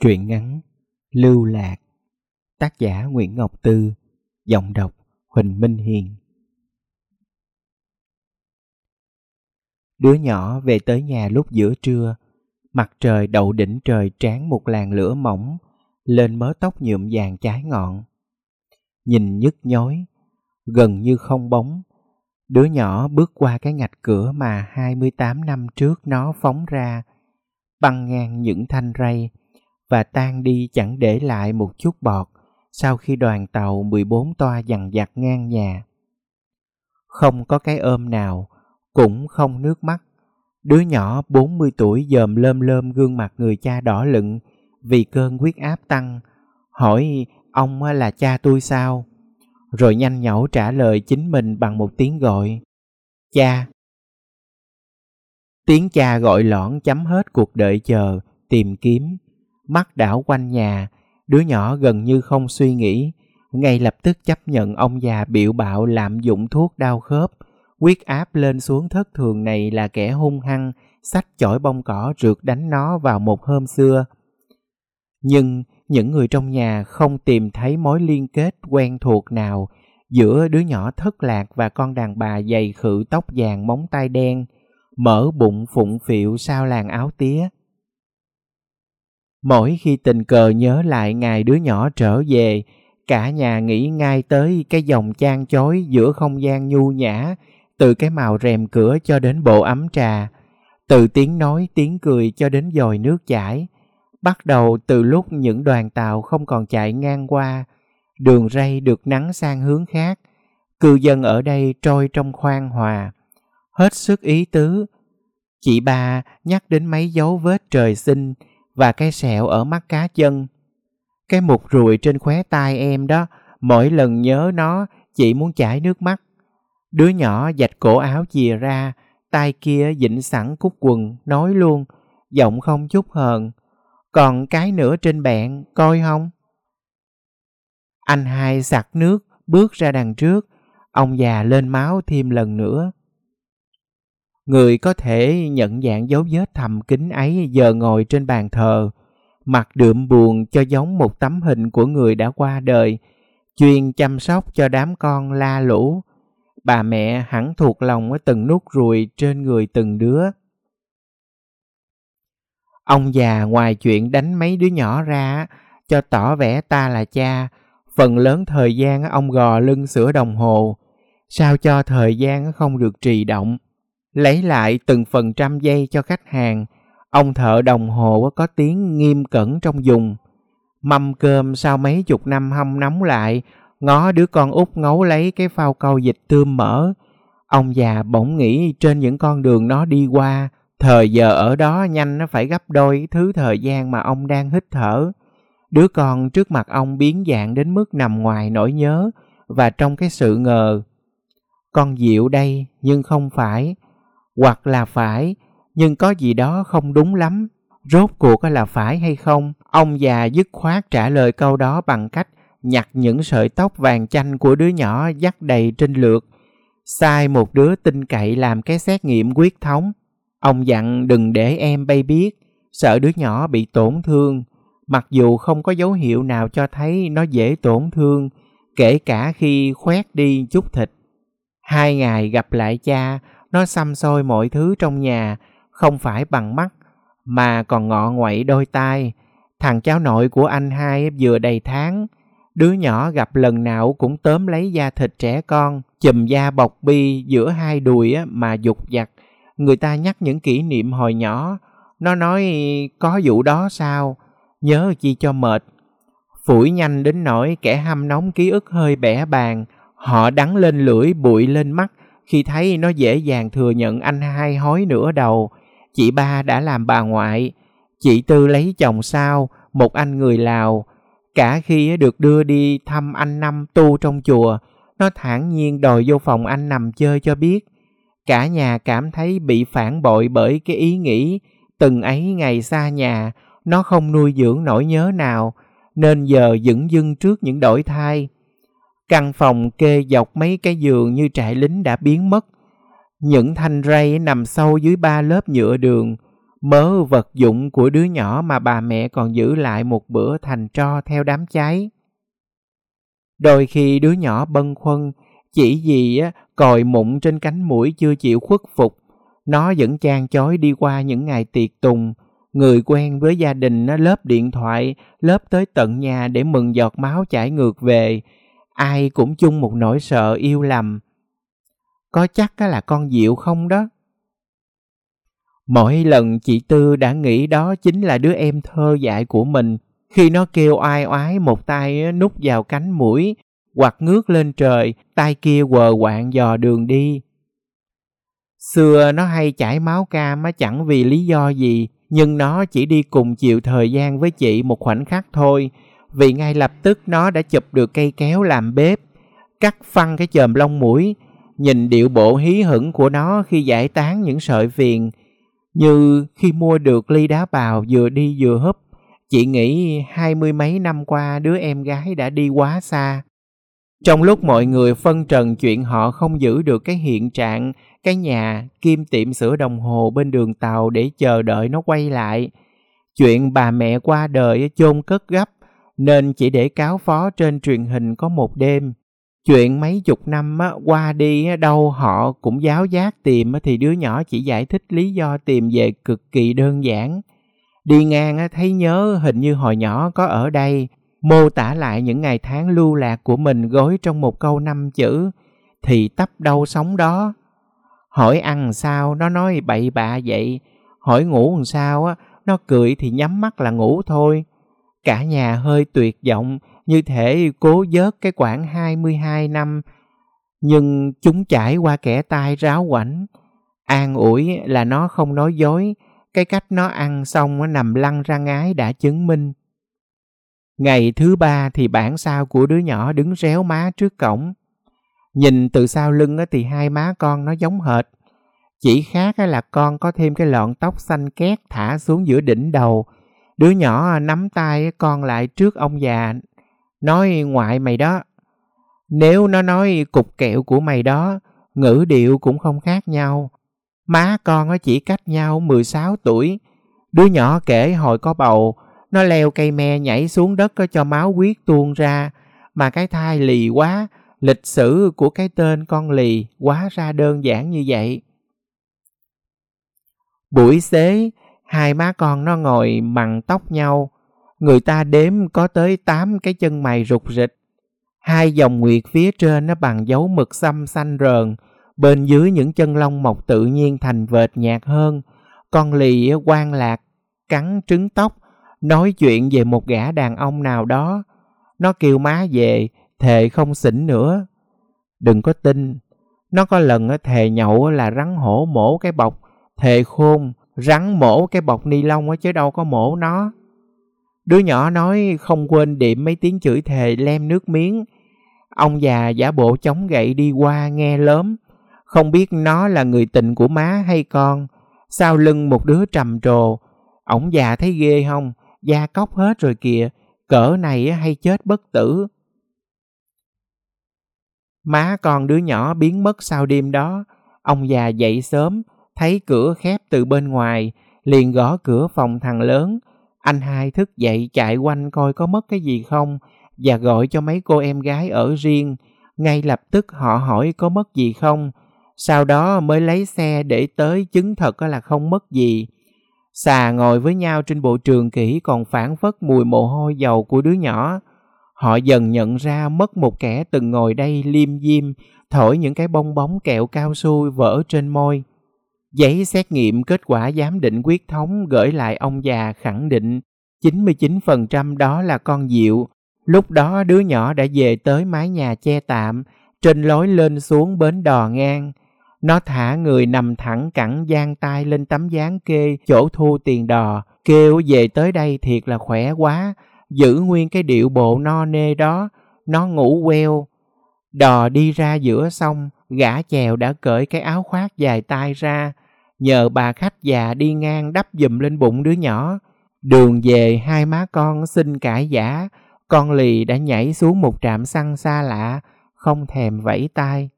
Truyện ngắn Lưu Lạc. Tác giả Nguyễn Ngọc Tư. Giọng đọc Huỳnh Minh Hiền. Đứa nhỏ về tới nhà lúc giữa trưa, Mặt trời đậu đỉnh trời tráng một làn lửa mỏng, Lên mớ tóc nhuộm vàng trái ngọn. Nhìn nhức nhối, Gần như không bóng, Đứa nhỏ bước qua cái ngạch cửa mà 28 năm trước nó phóng ra, Băng ngang những thanh ray và tan đi chẳng để lại một chút bọt sau khi đoàn tàu 14 toa dằn dặt ngang nhà. Không có cái ôm nào, cũng không nước mắt. Đứa nhỏ 40 tuổi dòm lơm lơm gương mặt người cha đỏ lựng vì cơn huyết áp tăng, hỏi ông là cha tôi sao? Rồi nhanh nhẩu trả lời chính mình bằng một tiếng gọi. Cha! Tiếng cha gọi lõn chấm hết cuộc đợi chờ, tìm kiếm, mắt đảo quanh nhà, đứa nhỏ gần như không suy nghĩ, ngay lập tức chấp nhận ông già biểu bạo lạm dụng thuốc đau khớp, huyết áp lên xuống thất thường này là kẻ hung hăng, sách chổi bông cỏ rượt đánh nó vào một hôm xưa. Nhưng những người trong nhà không tìm thấy mối liên kết quen thuộc nào giữa đứa nhỏ thất lạc và con đàn bà dày khự tóc vàng móng tay đen, mở bụng phụng phịu sau làn áo tía. Mỗi khi tình cờ nhớ lại ngày đứa nhỏ trở về, cả nhà nghĩ ngay tới cái dòng chan chói giữa không gian nhu nhã, từ cái màu rèm cửa cho đến bộ ấm trà, từ tiếng nói tiếng cười cho đến dòi nước chảy. Bắt đầu từ lúc những đoàn tàu không còn chạy ngang qua, đường ray được nắng sang hướng khác, cư dân ở đây trôi trong khoan hòa. Hết sức ý tứ, chị ba nhắc đến mấy dấu vết trời sinh, và cái sẹo ở mắt cá chân. Cái mục ruồi trên khóe tai em đó, mỗi lần nhớ nó, chị muốn chảy nước mắt. Đứa nhỏ dạch cổ áo chìa ra, tay kia dịnh sẵn cúc quần, nói luôn, giọng không chút hờn. Còn cái nữa trên bẹn, coi không? Anh hai sặc nước, bước ra đằng trước, ông già lên máu thêm lần nữa. Người có thể nhận dạng dấu vết thầm kín ấy giờ ngồi trên bàn thờ, mặt đượm buồn cho giống một tấm hình của người đã qua đời, chuyên chăm sóc cho đám con la lũ. Bà mẹ hẳn thuộc lòng ở từng nút ruồi trên người từng đứa. Ông già ngoài chuyện đánh mấy đứa nhỏ ra, cho tỏ vẻ ta là cha, phần lớn thời gian ông gò lưng sửa đồng hồ, sao cho thời gian không được trì động lấy lại từng phần trăm giây cho khách hàng. Ông thợ đồng hồ có tiếng nghiêm cẩn trong dùng. Mâm cơm sau mấy chục năm hâm nóng lại, ngó đứa con út ngấu lấy cái phao câu dịch tươm mỡ. Ông già bỗng nghĩ trên những con đường nó đi qua, thời giờ ở đó nhanh nó phải gấp đôi thứ thời gian mà ông đang hít thở. Đứa con trước mặt ông biến dạng đến mức nằm ngoài nỗi nhớ và trong cái sự ngờ. Con diệu đây nhưng không phải, hoặc là phải. Nhưng có gì đó không đúng lắm. Rốt cuộc là phải hay không? Ông già dứt khoát trả lời câu đó bằng cách nhặt những sợi tóc vàng chanh của đứa nhỏ dắt đầy trên lượt sai một đứa tin cậy làm cái xét nghiệm quyết thống. Ông dặn, đừng để em bay biết. Sợ đứa nhỏ bị tổn thương. Mặc dù không có dấu hiệu nào cho thấy nó dễ tổn thương, kể cả khi khoét đi chút thịt. Hai ngày gặp lại cha nó xăm soi mọi thứ trong nhà, không phải bằng mắt, mà còn ngọ nguậy đôi tai. Thằng cháu nội của anh hai vừa đầy tháng, đứa nhỏ gặp lần nào cũng tóm lấy da thịt trẻ con, chùm da bọc bi giữa hai đùi mà dục giặt. Người ta nhắc những kỷ niệm hồi nhỏ, nó nói có vụ đó sao, nhớ chi cho mệt. Phủi nhanh đến nỗi kẻ hâm nóng ký ức hơi bẻ bàn, họ đắng lên lưỡi bụi lên mắt, khi thấy nó dễ dàng thừa nhận anh hai hói nửa đầu, chị ba đã làm bà ngoại, chị tư lấy chồng sao, một anh người Lào. Cả khi được đưa đi thăm anh Năm tu trong chùa, nó thản nhiên đòi vô phòng anh nằm chơi cho biết. Cả nhà cảm thấy bị phản bội bởi cái ý nghĩ từng ấy ngày xa nhà, nó không nuôi dưỡng nỗi nhớ nào, nên giờ dửng dưng trước những đổi thay. Căn phòng kê dọc mấy cái giường như trại lính đã biến mất. Những thanh ray nằm sâu dưới ba lớp nhựa đường. mớ vật dụng của đứa nhỏ mà bà mẹ còn giữ lại một bữa thành tro theo đám cháy. Đôi khi đứa nhỏ bâng khuâng, chỉ vì còi mụn trên cánh mũi chưa chịu khuất phục, nó vẫn chan chói đi qua những ngày tiệc tùng, người quen với gia đình nó lớp điện thoại, lớp tới tận nhà để mừng giọt máu chảy ngược về. Ai cũng chung một nỗi sợ yêu lầm. Có chắc là con Diệu không đó? Mỗi lần chị Tư đã nghĩ đó chính là đứa em thơ dại của mình, khi nó kêu oai oái một tay nút vào cánh mũi, hoặc ngước lên trời, tay kia quờ quạng dò đường đi. Xưa nó hay chảy máu cam chẳng vì lý do gì, nhưng nó chỉ đi cùng chịu thời gian với chị một khoảnh khắc thôi, vì ngay lập tức nó đã chụp được cây kéo làm bếp, cắt phăng cái chòm lông mũi, nhìn điệu bộ hí hửng của nó khi giải tán những sợi viền, như khi mua được ly đá bào vừa đi vừa húp, chị nghĩ hai mươi mấy năm qua đứa em gái đã đi quá xa. Trong lúc mọi người phân trần chuyện họ không giữ được cái hiện trạng, cái nhà, kim tiệm sửa đồng hồ bên đường tàu để chờ đợi nó quay lại. Chuyện bà mẹ qua đời chôn cất gấp, nên chỉ để cáo phó trên truyền hình có một đêm. Chuyện mấy chục năm qua đi đâu họ cũng giáo giác tìm thì đứa nhỏ chỉ giải thích lý do tìm về cực kỳ đơn giản. Đi ngang thấy nhớ hình như hồi nhỏ có ở đây, mô tả lại những ngày tháng lưu lạc của mình gói trong một câu năm chữ, thì tấp đâu sống đó. Hỏi ăn sao, nó nói bậy bạ vậy. Hỏi ngủ làm sao, á nó cười thì nhắm mắt là ngủ thôi. Cả nhà hơi tuyệt vọng, như thể cố vớt cái quãng 22 năm. Nhưng chúng trải qua kẻ tai ráo quảnh. An ủi là nó không nói dối, cái cách nó ăn xong nó nằm lăn ra ngái đã chứng minh. Ngày thứ ba thì bản sao của đứa nhỏ đứng réo má trước cổng. Nhìn từ sau lưng thì hai má con nó giống hệt. Chỉ khác là con có thêm cái lọn tóc xanh két thả xuống giữa đỉnh đầu. Đứa nhỏ à, nắm tay con lại trước ông già, nói ngoại mày đó. Nếu nó nói cục kẹo của mày đó, ngữ điệu cũng không khác nhau. Má con nó chỉ cách nhau 16 tuổi. Đứa nhỏ kể hồi có bầu, nó leo cây me nhảy xuống đất cho máu huyết tuôn ra, mà cái thai lì quá, lịch sử của cái tên con lì quá ra đơn giản như vậy. Buổi xế, hai má con nó ngồi bằng tóc nhau, người ta đếm có tới tám cái chân mày rụt rịch. Hai dòng nguyệt phía trên nó bằng dấu mực xăm xanh rờn, bên dưới những chân lông mọc tự nhiên thành vệt nhạt hơn. Con lì quan lạc, cắn trứng tóc, nói chuyện về một gã đàn ông nào đó. Nó kêu má về, thề không xỉn nữa. Đừng có tin, nó có lần thề nhậu là rắn hổ mổ cái bọc, thề khôn, rắn mổ cái bọc ni lông chứ đâu có mổ nó. Đứa nhỏ nói không quên điểm mấy tiếng chửi thề lem nước miếng. Ông già giả bộ chống gậy đi qua nghe lớn. Không biết nó là người tình của má hay con. Sau lưng một đứa trầm trồ. Ổng già thấy ghê không? Da cóc hết rồi kìa. Cỡ này hay chết bất tử. Má con đứa nhỏ biến mất sau đêm đó. Ông già dậy sớm, thấy cửa khép từ bên ngoài, liền gõ cửa phòng thằng lớn. Anh hai thức dậy chạy quanh coi có mất cái gì không và gọi cho mấy cô em gái ở riêng. Ngay lập tức họ hỏi có mất gì không. Sau đó mới lấy xe để tới chứng thật là không mất gì. Xà ngồi với nhau trên bộ trường kỹ còn phản phất mùi mồ hôi dầu của đứa nhỏ. Họ dần nhận ra mất một kẻ từng ngồi đây liêm diêm, thổi những cái bong bóng kẹo cao su vỡ trên môi. Giấy xét nghiệm kết quả giám định quyết thống gửi lại ông già khẳng định 99% đó là con Diệu. Lúc đó đứa nhỏ đã về tới mái nhà che tạm, trên lối lên xuống bến đò ngang. Nó thả người nằm thẳng cẳng giang tay lên tấm dáng kê chỗ thu tiền đò, kêu về tới đây thiệt là khỏe quá, giữ nguyên cái điệu bộ no nê đó, nó ngủ queo. Đò đi ra giữa sông, gã chèo đã cởi cái áo khoác dài tay ra, nhờ bà khách già đi ngang đắp dùm lên bụng đứa nhỏ. Đường về hai má con xin cãi giả, con lì đã nhảy xuống một trạm xăng xa lạ, không thèm vẫy tay.